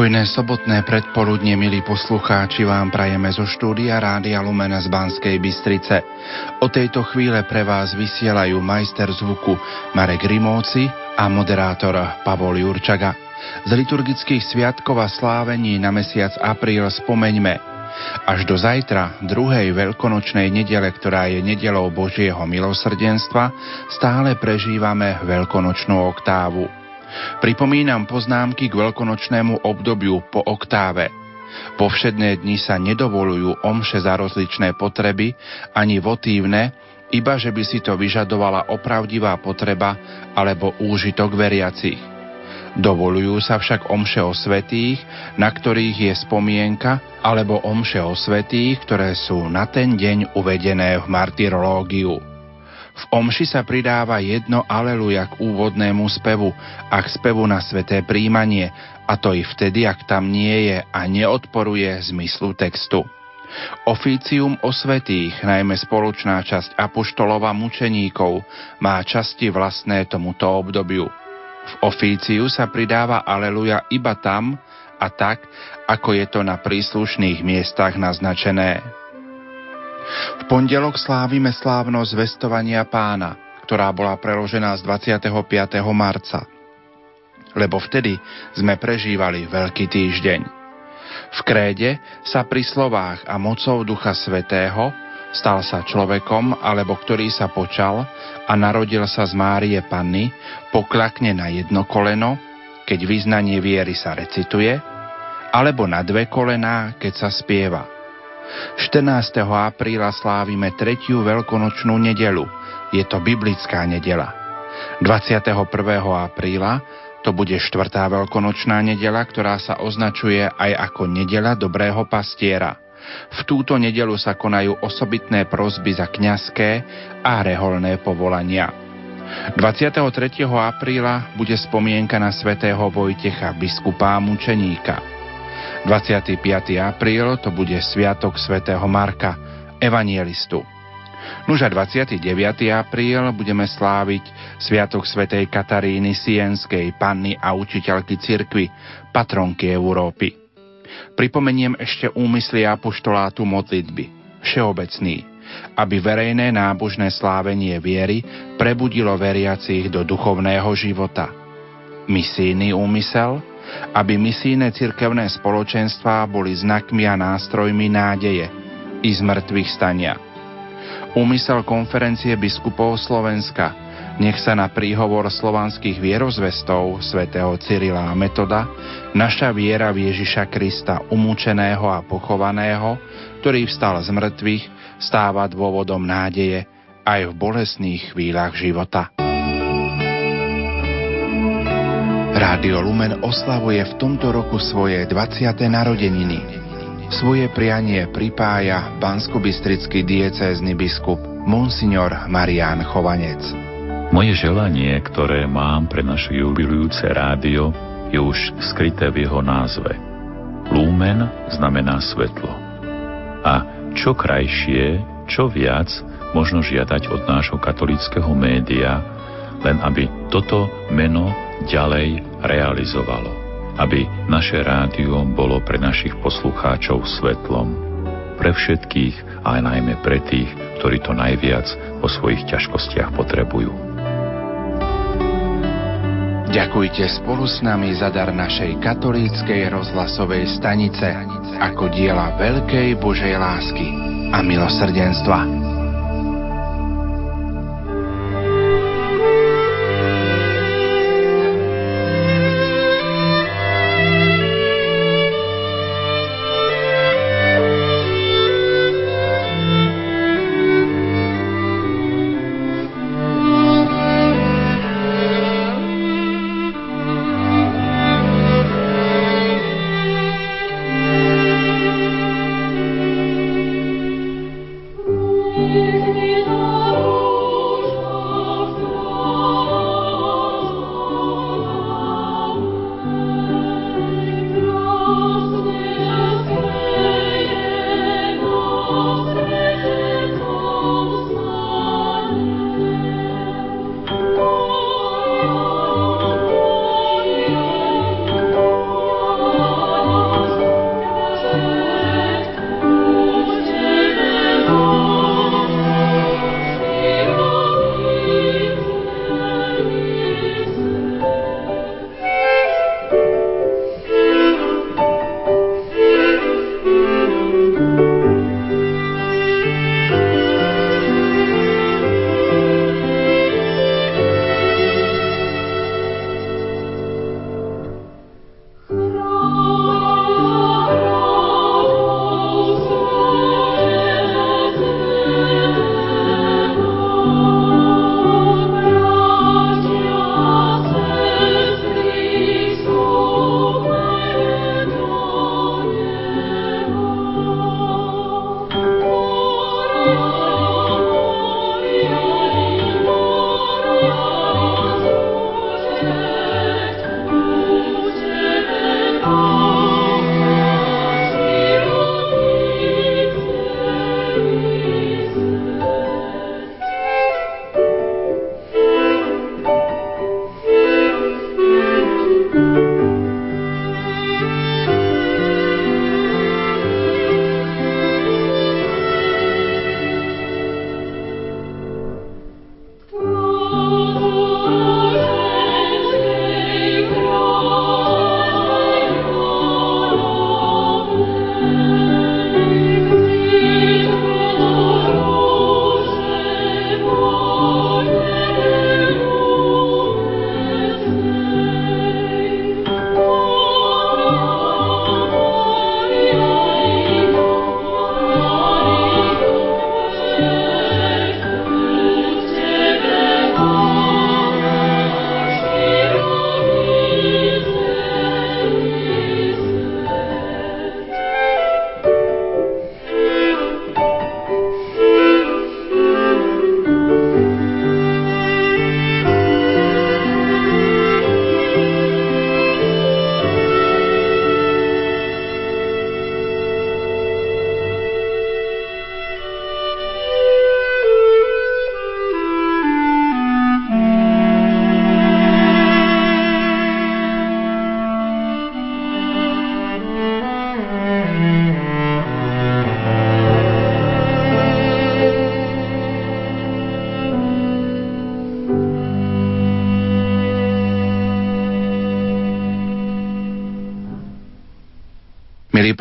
Pokojné sobotné predpoludne, milí poslucháči, vám prajeme zo štúdia Rádia Lumena z Banskej Bystrice. O tejto chvíle pre vás vysielajú majster zvuku Marek Rimóci a moderátor Pavol Jurčaga. Z liturgických sviatkov a slávení na mesiac apríl spomeňme až do zajtra, druhej veľkonočnej nedele, ktorá je nedelou Božieho milosrdenstva, stále prežívame veľkonočnú oktávu. Pripomínam poznámky k veľkonočnému obdobiu po oktáve. Po všedné dni sa nedovolujú omše za rozličné potreby ani votívne, iba že by si to vyžadovala opravdivá potreba alebo úžitok veriacich. Dovolujú sa však omše o svetých, na ktorých je spomienka, alebo omše o svetých, ktoré sú na ten deň uvedené v martyrológiu. V omši sa pridáva jedno aleluja k úvodnému spevu a k spevu na sveté príjmanie, a to i vtedy, ak tam nie je a neodporuje zmyslu textu. Oficium osvetých, najmä spoločná časť apoštolova mučeníkov, má časti vlastné tomuto obdobiu. V ofíciu sa pridáva aleluja iba tam a tak, ako je to na príslušných miestach naznačené. V pondelok slávime slávnosť zvestovania pána, ktorá bola preložená z 25. marca. Lebo vtedy sme prežívali Veľký týždeň. V kréde sa pri slovách a mocou Ducha Svetého stal sa človekom, alebo ktorý sa počal a narodil sa z Márie Panny, poklakne na jedno koleno, keď vyznanie viery sa recituje, alebo na dve kolená, keď sa spieva. 14. apríla slávime tretiu veľkonočnú nedelu. Je to biblická nedela. 21. apríla to bude štvrtá veľkonočná nedela, ktorá sa označuje aj ako nedela dobrého pastiera. V túto nedelu sa konajú osobitné prosby za kňazské a reholné povolania. 23. apríla bude spomienka na svätého Vojtecha, biskupa a mučeníka. 25. apríl to bude Sviatok svätého Marka, evanielistu. Nuž a 29. apríl budeme sláviť Sviatok svätej Kataríny Sienskej, panny a učiteľky cirkvy, patronky Európy. Pripomeniem ešte úmysly apoštolátu modlitby, všeobecný, aby verejné nábožné slávenie viery prebudilo veriacich do duchovného života. Misijný úmysel – aby misijné cirkevné spoločenstvá boli znakmi a nástrojmi nádeje i z mŕtvych stania. Úmysel konferencie biskupov Slovenska nech sa na príhovor slovanských vierozvestov svätého Cyrila a Metoda naša viera v Ježiša Krista umúčeného a pochovaného, ktorý vstal z mŕtvych, stáva dôvodom nádeje aj v bolesných chvíľach života. Rádio Lumen oslavuje v tomto roku svoje 20. narodeniny. Svoje prianie pripája banskobistrický diecézny biskup Monsignor Marián Chovanec. Moje želanie, ktoré mám pre naše jubilujúce rádio, je už skryté v jeho názve. Lumen znamená svetlo. A čo krajšie, čo viac možno žiadať od nášho katolického média, len aby toto meno ďalej realizovalo, aby naše rádio bolo pre našich poslucháčov svetlom, pre všetkých, ale najmä pre tých, ktorí to najviac vo svojich ťažkostiach potrebujú. Ďakujte spolu s nami za dar našej katolíckej rozhlasovej stanice ako diela veľkej Božej lásky a milosrdenstva.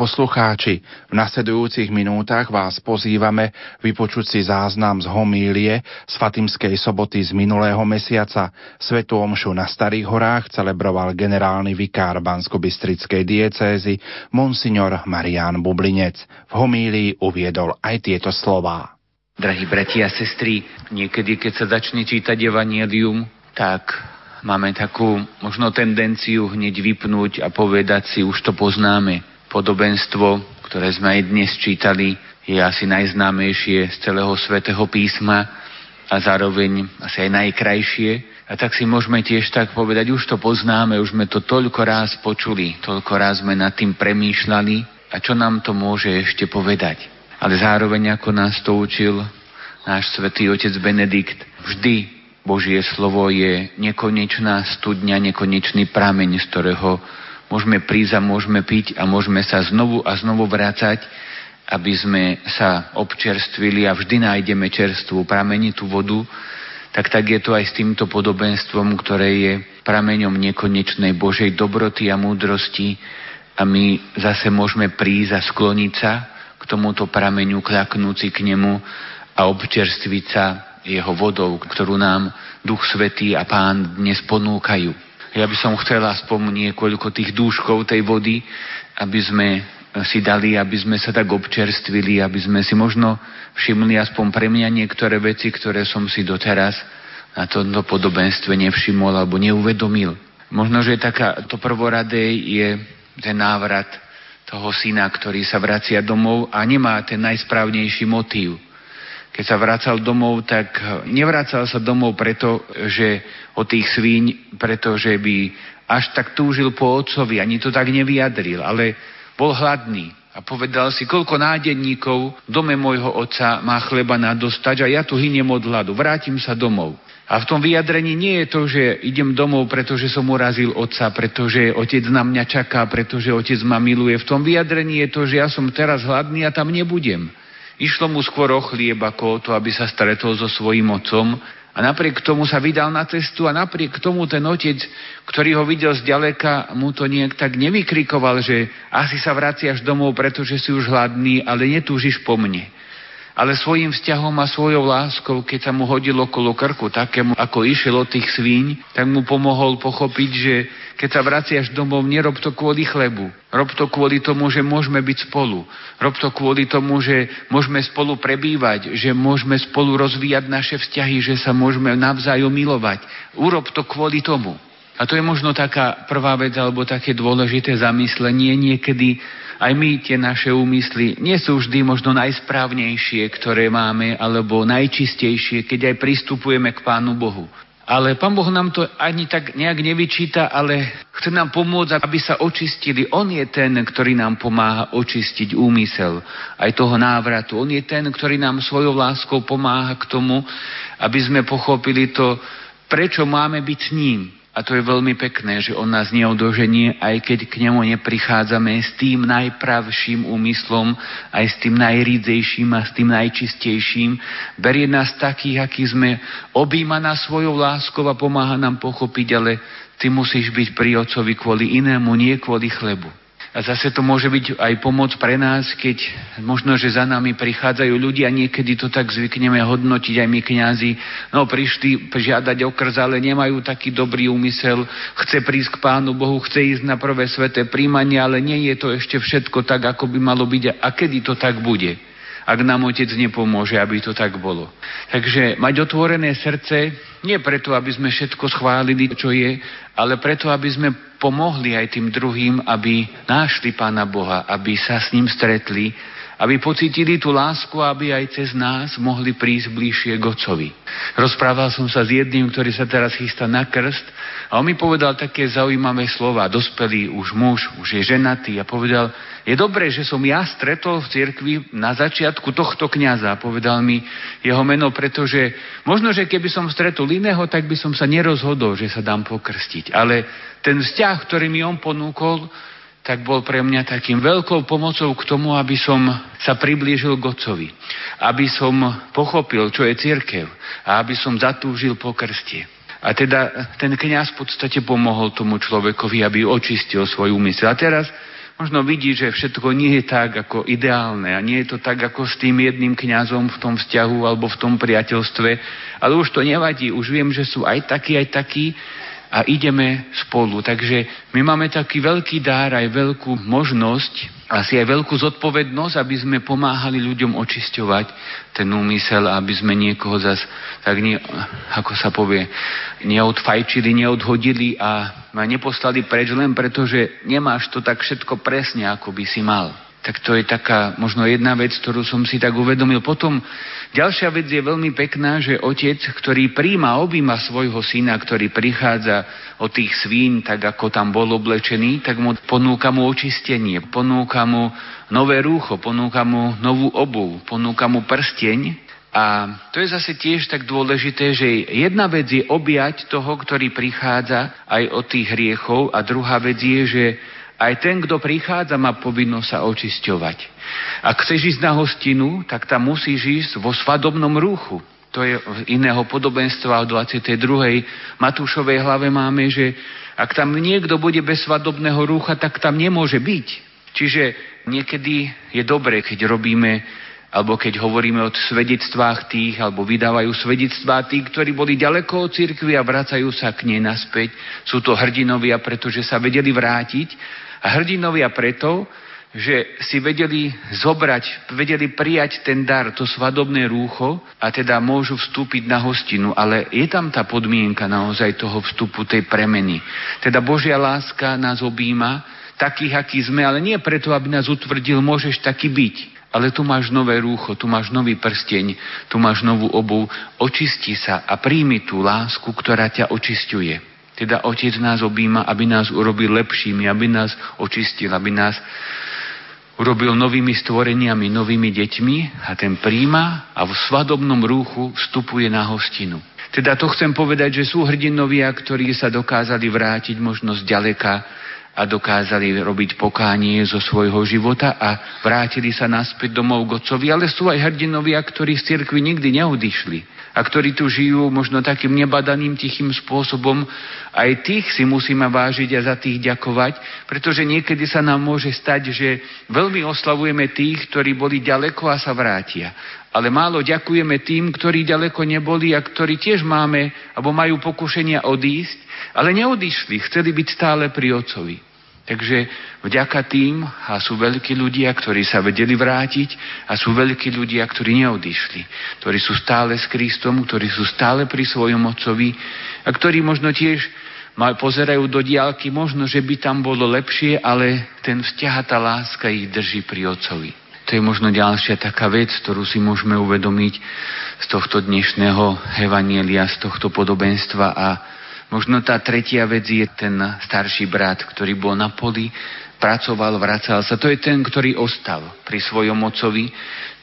Poslucháči, v nasledujúcich minútach vás pozývame vypočuť si záznam z homílie z Fatimskej soboty z minulého mesiaca. Svetu omšu na Starých horách celebroval generálny vikár Bansko-Bystrickej diecézy Monsignor Marian Bublinec. V homílii uviedol aj tieto slová. Drahí bratia a sestry, niekedy, keď sa začne čítať Evangelium, tak máme takú možno tendenciu hneď vypnúť a povedať si, už to poznáme Podobenstvo, ktoré sme aj dnes čítali, je asi najznámejšie z celého svätého písma a zároveň asi aj najkrajšie. A tak si môžeme tiež tak povedať, už to poznáme, už sme to toľko raz počuli, toľko raz sme nad tým premýšľali a čo nám to môže ešte povedať. Ale zároveň, ako nás to učil náš svätý otec Benedikt, vždy Božie slovo je nekonečná studňa, nekonečný prameň, z ktorého môžeme prísť a môžeme piť a môžeme sa znovu a znovu vrácať, aby sme sa občerstvili a vždy nájdeme čerstvú pramenitú vodu, tak tak je to aj s týmto podobenstvom, ktoré je prameňom nekonečnej Božej dobroty a múdrosti a my zase môžeme prísť a skloniť sa k tomuto prameňu, klaknúci k nemu a občerstviť sa jeho vodou, ktorú nám Duch Svetý a Pán dnes ponúkajú. Ja by som chcel aspoň niekoľko tých dúškov tej vody, aby sme si dali, aby sme sa tak občerstvili, aby sme si možno všimli aspoň pre mňa niektoré veci, ktoré som si doteraz na tomto podobenstve nevšimol alebo neuvedomil. Možno, že taká, to prvoradé je ten návrat toho syna, ktorý sa vracia domov a nemá ten najsprávnejší motív keď sa vracal domov, tak nevracal sa domov preto, že o tých svíň, pretože by až tak túžil po otcovi, ani to tak nevyjadril, ale bol hladný a povedal si, koľko nádenníkov v dome môjho otca má chleba nadostať a ja tu hyniem od hladu, vrátim sa domov. A v tom vyjadrení nie je to, že idem domov, pretože som urazil otca, pretože otec na mňa čaká, pretože otec ma miluje. V tom vyjadrení je to, že ja som teraz hladný a tam nebudem. Išlo mu skôr o chlieb ako o to, aby sa stretol so svojím otcom. A napriek tomu sa vydal na cestu a napriek tomu ten otec, ktorý ho videl zďaleka, mu to nejak tak nevykrikoval, že asi sa vraciaš domov, pretože si už hladný, ale netúžiš po mne ale svojim vzťahom a svojou láskou, keď sa mu hodil okolo krku, takému ako išiel od tých svíň, tak mu pomohol pochopiť, že keď sa vraciaš domov, nerob to kvôli chlebu. Rob to kvôli tomu, že môžeme byť spolu. Rob to kvôli tomu, že môžeme spolu prebývať, že môžeme spolu rozvíjať naše vzťahy, že sa môžeme navzájom milovať. Urob to kvôli tomu. A to je možno taká prvá vec, alebo také dôležité zamyslenie. Niekedy aj my tie naše úmysly nie sú vždy možno najsprávnejšie, ktoré máme, alebo najčistejšie, keď aj pristupujeme k Pánu Bohu. Ale Pán Boh nám to ani tak nejak nevyčíta, ale chce nám pomôcť, aby sa očistili. On je ten, ktorý nám pomáha očistiť úmysel aj toho návratu. On je ten, ktorý nám svojou láskou pomáha k tomu, aby sme pochopili to, prečo máme byť s ním. A to je veľmi pekné, že on nás neodoženie, aj keď k nemu neprichádzame s tým najpravším úmyslom, aj s tým najrídzejším a s tým najčistejším. Berie nás takých, akí sme, objíma nás svojou láskou a pomáha nám pochopiť, ale ty musíš byť pri Otcovi kvôli inému, nie kvôli chlebu. A zase to môže byť aj pomoc pre nás, keď možno, že za nami prichádzajú ľudia, niekedy to tak zvykneme hodnotiť aj my kňazi. No prišli žiadať o krz, ale nemajú taký dobrý úmysel. Chce prísť k Pánu Bohu, chce ísť na prvé sveté príjmanie, ale nie je to ešte všetko tak, ako by malo byť. A kedy to tak bude? Ak nám Otec nepomôže, aby to tak bolo. Takže mať otvorené srdce, nie preto, aby sme všetko schválili, čo je, ale preto, aby sme pomohli aj tým druhým, aby našli Pána Boha, aby sa s ním stretli, aby pocítili tú lásku, aby aj cez nás mohli prísť bližšie k Otcovi. Rozprával som sa s jedným, ktorý sa teraz chystá na krst a on mi povedal také zaujímavé slova. Dospelý už muž, už je ženatý a povedal, je dobré, že som ja stretol v cirkvi na začiatku tohto kniaza. Povedal mi jeho meno, pretože možno, že keby som stretol iného, tak by som sa nerozhodol, že sa dám pokrstiť. Ale ten vzťah, ktorý mi on ponúkol, tak bol pre mňa takým veľkou pomocou k tomu, aby som sa priblížil k Otcovi. Aby som pochopil, čo je církev a aby som zatúžil po krste. A teda ten kňaz v podstate pomohol tomu človekovi, aby očistil svoj úmysel. A teraz možno vidí, že všetko nie je tak ako ideálne a nie je to tak ako s tým jedným kňazom v tom vzťahu alebo v tom priateľstve, ale už to nevadí, už viem, že sú aj takí, aj takí a ideme spolu. Takže my máme taký veľký dár, aj veľkú možnosť, asi aj veľkú zodpovednosť, aby sme pomáhali ľuďom očisťovať ten úmysel, aby sme niekoho zas, tak nie, ako sa povie, neodfajčili, neodhodili a neposlali preč len preto, že nemáš to tak všetko presne, ako by si mal tak to je taká možno jedna vec, ktorú som si tak uvedomil. Potom ďalšia vec je veľmi pekná, že otec, ktorý príjma, objíma svojho syna, ktorý prichádza od tých svín, tak ako tam bol oblečený, tak mu ponúka mu očistenie, ponúka mu nové rúcho, ponúka mu novú obu, ponúka mu prsteň, a to je zase tiež tak dôležité, že jedna vec je objať toho, ktorý prichádza aj od tých hriechov a druhá vec je, že aj ten, kto prichádza, má povinnosť sa očisťovať. Ak chceš ísť na hostinu, tak tam musíš ísť vo svadobnom rúchu. To je iného podobenstva v 22. Matúšovej hlave máme, že ak tam niekto bude bez svadobného rúcha, tak tam nemôže byť. Čiže niekedy je dobre, keď robíme alebo keď hovoríme o svedectvách tých, alebo vydávajú svedectvá tých, ktorí boli ďaleko od cirkvi a vracajú sa k nej naspäť. Sú to hrdinovia, pretože sa vedeli vrátiť hrdinovia preto, že si vedeli zobrať, vedeli prijať ten dar, to svadobné rúcho a teda môžu vstúpiť na hostinu, ale je tam tá podmienka naozaj toho vstupu, tej premeny. Teda Božia láska nás objíma, takých, akí sme, ale nie preto, aby nás utvrdil, môžeš taký byť. Ale tu máš nové rúcho, tu máš nový prsteň, tu máš novú obu, očisti sa a príjmi tú lásku, ktorá ťa očistuje. Teda Otec nás objíma, aby nás urobil lepšími, aby nás očistil, aby nás urobil novými stvoreniami, novými deťmi a ten príjma a v svadobnom rúchu vstupuje na hostinu. Teda to chcem povedať, že sú hrdinovia, ktorí sa dokázali vrátiť možno z ďaleka a dokázali robiť pokánie zo svojho života a vrátili sa naspäť domov k otcovi, ale sú aj hrdinovia, ktorí z cirkvi nikdy neodišli a ktorí tu žijú možno takým nebadaným tichým spôsobom, aj tých si musíme vážiť a za tých ďakovať, pretože niekedy sa nám môže stať, že veľmi oslavujeme tých, ktorí boli ďaleko a sa vrátia. Ale málo ďakujeme tým, ktorí ďaleko neboli a ktorí tiež máme, alebo majú pokušenia odísť, ale neodišli, chceli byť stále pri Otcovi. Takže vďaka tým, a sú veľkí ľudia, ktorí sa vedeli vrátiť, a sú veľkí ľudia, ktorí neodišli, ktorí sú stále s Kristom, ktorí sú stále pri svojom Otcovi a ktorí možno tiež pozerajú do diálky, možno, že by tam bolo lepšie, ale ten vzťah a tá láska ich drží pri Otcovi. To je možno ďalšia taká vec, ktorú si môžeme uvedomiť z tohto dnešného evanielia, z tohto podobenstva a Možno tá tretia vec je ten starší brat, ktorý bol na poli, pracoval, vracal sa. To je ten, ktorý ostal pri svojom ocovi.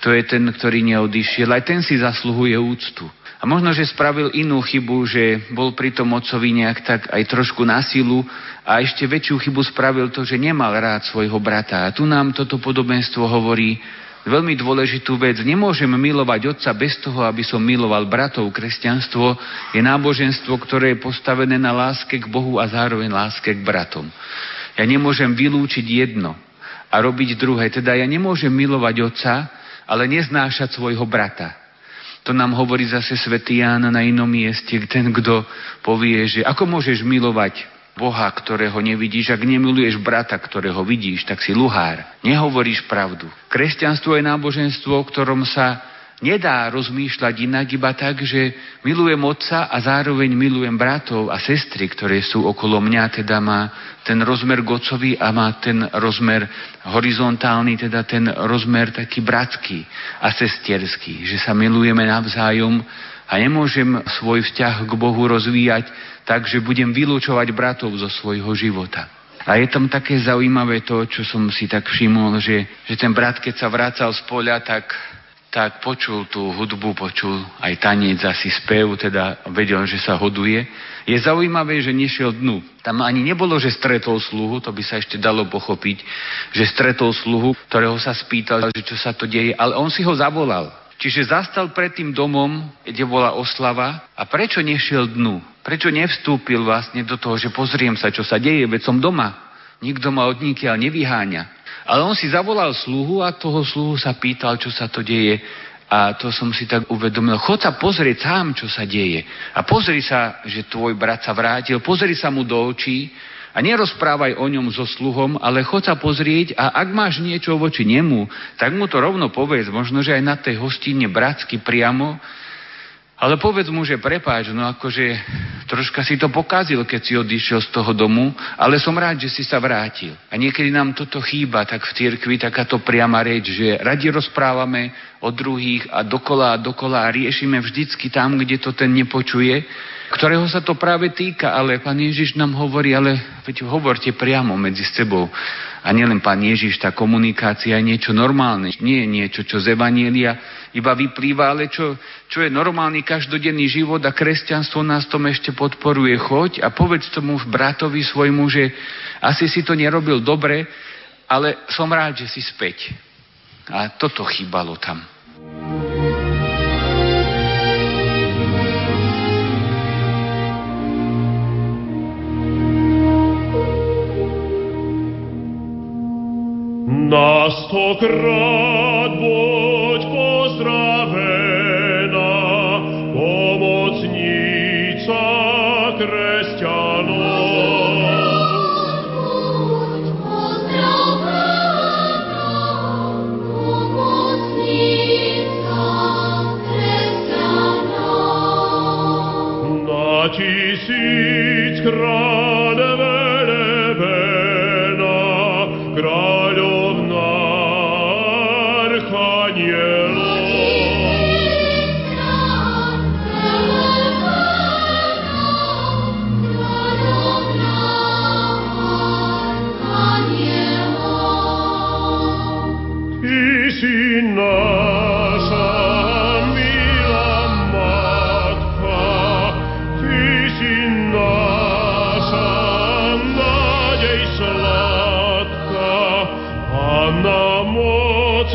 To je ten, ktorý neodišiel. Aj ten si zasluhuje úctu. A možno, že spravil inú chybu, že bol pri tom ocovi nejak tak aj trošku na silu a ešte väčšiu chybu spravil to, že nemal rád svojho brata. A tu nám toto podobenstvo hovorí, veľmi dôležitú vec. Nemôžem milovať otca bez toho, aby som miloval bratov. Kresťanstvo je náboženstvo, ktoré je postavené na láske k Bohu a zároveň láske k bratom. Ja nemôžem vylúčiť jedno a robiť druhé. Teda ja nemôžem milovať otca, ale neznášať svojho brata. To nám hovorí zase svätý Ján na inom mieste, ten, kto povie, že ako môžeš milovať Boha, ktorého nevidíš, ak nemiluješ brata, ktorého vidíš, tak si luhár. Nehovoríš pravdu. Kresťanstvo je náboženstvo, o ktorom sa nedá rozmýšľať inak iba tak, že milujem otca a zároveň milujem bratov a sestry, ktoré sú okolo mňa, teda má ten rozmer gocovi a má ten rozmer horizontálny, teda ten rozmer taký bratský a sesterský, že sa milujeme navzájom a nemôžem svoj vzťah k Bohu rozvíjať takže budem vylúčovať bratov zo svojho života. A je tam také zaujímavé to, čo som si tak všimol, že, že ten brat, keď sa vracal z poľa, tak, tak počul tú hudbu, počul aj tanec, asi spev, teda vedel, že sa hoduje. Je zaujímavé, že nešiel dnu. Tam ani nebolo, že stretol sluhu, to by sa ešte dalo pochopiť, že stretol sluhu, ktorého sa spýtal, že čo sa to deje, ale on si ho zavolal. Čiže zastal pred tým domom, kde bola oslava a prečo nešiel dnu? Prečo nevstúpil vlastne do toho, že pozriem sa, čo sa deje, veď som doma. nikto ma od nikiaľ nevyháňa. Ale on si zavolal sluhu a toho sluhu sa pýtal, čo sa to deje. A to som si tak uvedomil. Chod sa pozrieť sám, čo sa deje. A pozri sa, že tvoj brat sa vrátil. Pozri sa mu do očí a nerozprávaj o ňom so sluhom, ale chod sa pozrieť a ak máš niečo voči nemu, tak mu to rovno povedz. Možno, že aj na tej hostine bratsky priamo ale povedz mu, že prepáč, no akože troška si to pokazil, keď si odišiel z toho domu, ale som rád, že si sa vrátil. A niekedy nám toto chýba, tak v cirkvi takáto priama reč, že radi rozprávame o druhých a dokola a dokola a riešime vždycky tam, kde to ten nepočuje, ktorého sa to práve týka, ale pán Ježiš nám hovorí, ale veď hovorte priamo medzi sebou. A nielen pán Ježiš, tá komunikácia je niečo normálne, nie je niečo, čo z Evanielia iba vyplýva, ale čo, čo je normálny každodenný život a kresťanstvo nás tom ešte podporuje. Choď a povedz tomu bratovi svojmu, že asi si to nerobil dobre, ale som rád, že si späť. A toto chýbalo tam. Na stokrát buď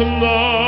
tonight.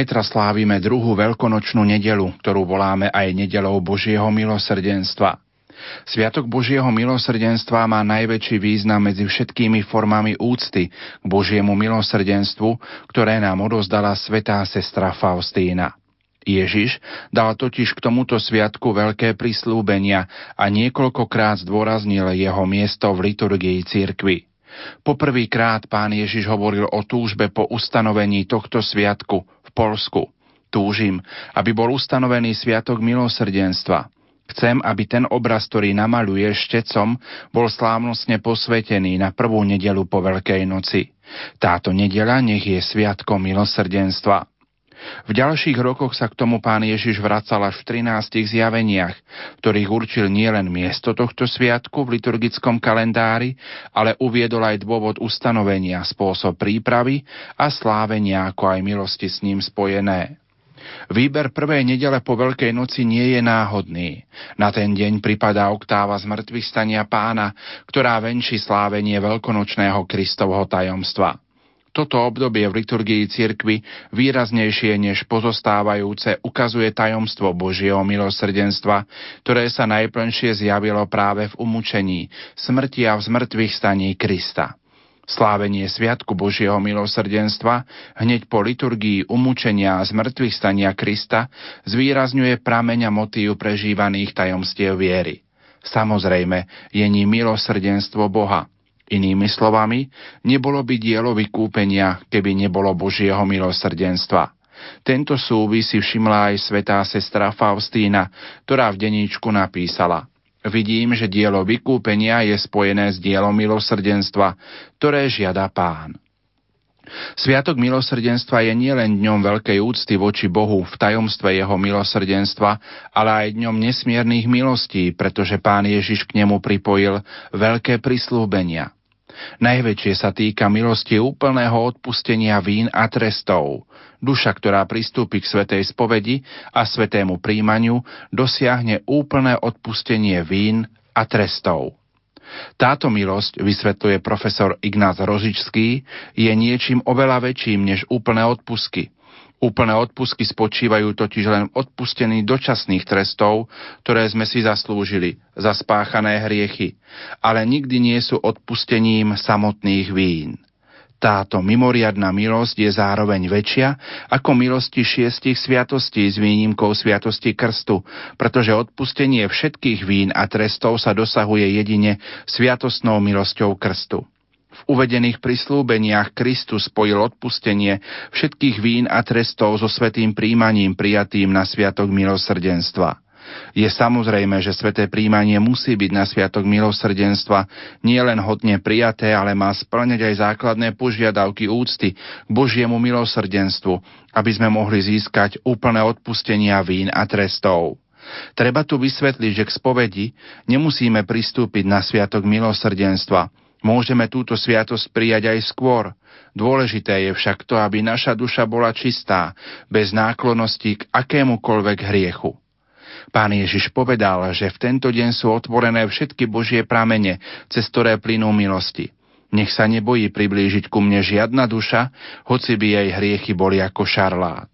Zajtra slávime druhú veľkonočnú nedelu, ktorú voláme aj nedelou Božieho milosrdenstva. Sviatok Božieho milosrdenstva má najväčší význam medzi všetkými formami úcty k Božiemu milosrdenstvu, ktoré nám odozdala svetá sestra Faustína. Ježiš dal totiž k tomuto sviatku veľké prislúbenia a niekoľkokrát zdôraznil jeho miesto v liturgii cirkvi. Poprvýkrát pán Ježiš hovoril o túžbe po ustanovení tohto sviatku v Polsku. Túžim, aby bol ustanovený sviatok milosrdenstva. Chcem, aby ten obraz, ktorý namaluje štecom, bol slávnostne posvetený na prvú nedelu po Veľkej noci. Táto nedela nech je sviatkom milosrdenstva. V ďalších rokoch sa k tomu pán Ježiš vracal až v 13 zjaveniach, ktorých určil nielen miesto tohto sviatku v liturgickom kalendári, ale uviedol aj dôvod ustanovenia, spôsob prípravy a slávenia, ako aj milosti s ním spojené. Výber prvej nedele po Veľkej noci nie je náhodný. Na ten deň pripadá oktáva z mŕtvych stania pána, ktorá venčí slávenie veľkonočného Kristovho tajomstva. Toto obdobie v liturgii cirkvy výraznejšie než pozostávajúce ukazuje tajomstvo Božieho milosrdenstva, ktoré sa najplnšie zjavilo práve v umúčení, smrti a v zmrtvých staní Krista. Slávenie Sviatku Božieho milosrdenstva hneď po liturgii umúčenia a zmrtvých stania Krista zvýrazňuje prameň a motív prežívaných tajomstiev viery. Samozrejme, je ním milosrdenstvo Boha – Inými slovami, nebolo by dielo vykúpenia, keby nebolo Božieho milosrdenstva. Tento súvis si všimla aj svetá sestra Faustína, ktorá v deníčku napísala Vidím, že dielo vykúpenia je spojené s dielom milosrdenstva, ktoré žiada pán. Sviatok milosrdenstva je nielen dňom veľkej úcty voči Bohu v tajomstve jeho milosrdenstva, ale aj dňom nesmiernych milostí, pretože pán Ježiš k nemu pripojil veľké prislúbenia – Najväčšie sa týka milosti úplného odpustenia vín a trestov. Duša, ktorá pristúpi k svetej spovedi a svetému príjmaniu, dosiahne úplné odpustenie vín a trestov. Táto milosť, vysvetľuje profesor Ignác Rožičský, je niečím oveľa väčším než úplné odpusky – Úplné odpusky spočívajú totiž len v odpustení dočasných trestov, ktoré sme si zaslúžili za spáchané hriechy, ale nikdy nie sú odpustením samotných vín. Táto mimoriadná milosť je zároveň väčšia ako milosti šiestich sviatostí s výnimkou sviatosti krstu, pretože odpustenie všetkých vín a trestov sa dosahuje jedine sviatostnou milosťou krstu. V uvedených prislúbeniach Kristus spojil odpustenie všetkých vín a trestov so svetým príjmaním prijatým na sviatok milosrdenstva. Je samozrejme, že sveté príjmanie musí byť na sviatok milosrdenstva nielen hodne prijaté, ale má splňať aj základné požiadavky úcty k Božiemu milosrdenstvu, aby sme mohli získať úplné odpustenia vín a trestov. Treba tu vysvetliť, že k spovedi nemusíme pristúpiť na sviatok milosrdenstva, Môžeme túto sviatosť prijať aj skôr. Dôležité je však to, aby naša duša bola čistá, bez náklonosti k akémukoľvek hriechu. Pán Ježiš povedal, že v tento deň sú otvorené všetky Božie pramene, cez ktoré plynú milosti. Nech sa nebojí priblížiť ku mne žiadna duša, hoci by jej hriechy boli ako šarlát.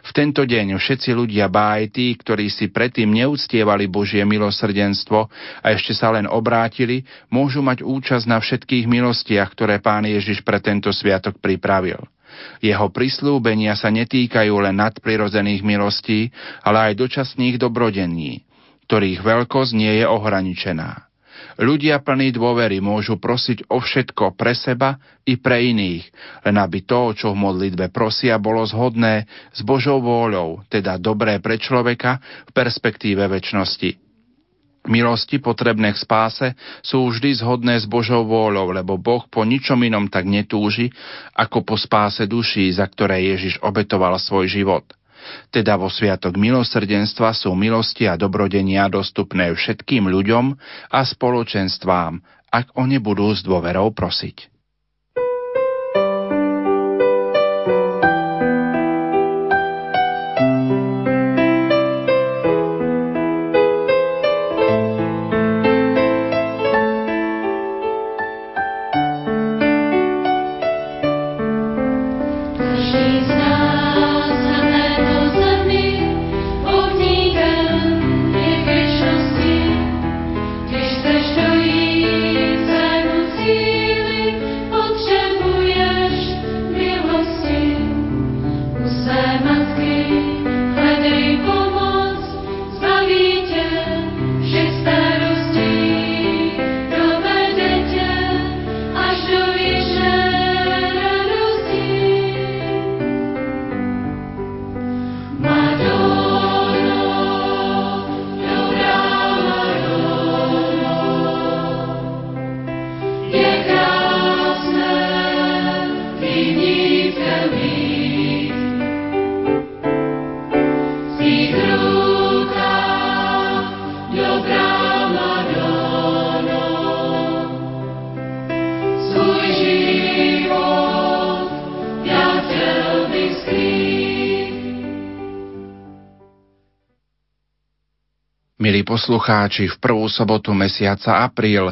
V tento deň všetci ľudia, bá tí, ktorí si predtým neúctievali Božie milosrdenstvo a ešte sa len obrátili, môžu mať účasť na všetkých milostiach, ktoré Pán Ježiš pre tento sviatok pripravil. Jeho prislúbenia sa netýkajú len nadprirodzených milostí, ale aj dočasných dobrodení, ktorých veľkosť nie je ohraničená. Ľudia plní dôvery môžu prosiť o všetko pre seba i pre iných, len aby to, čo v modlitbe prosia, bolo zhodné s Božou vôľou, teda dobré pre človeka v perspektíve väčšnosti. Milosti potrebné k spáse sú vždy zhodné s Božou vôľou, lebo Boh po ničom inom tak netúži, ako po spáse duší, za ktoré Ježiš obetoval svoj život – teda vo Sviatok milosrdenstva sú milosti a dobrodenia dostupné všetkým ľuďom a spoločenstvám, ak o ne budú s dôverou prosiť. Poslucháči, v prvú sobotu mesiaca apríl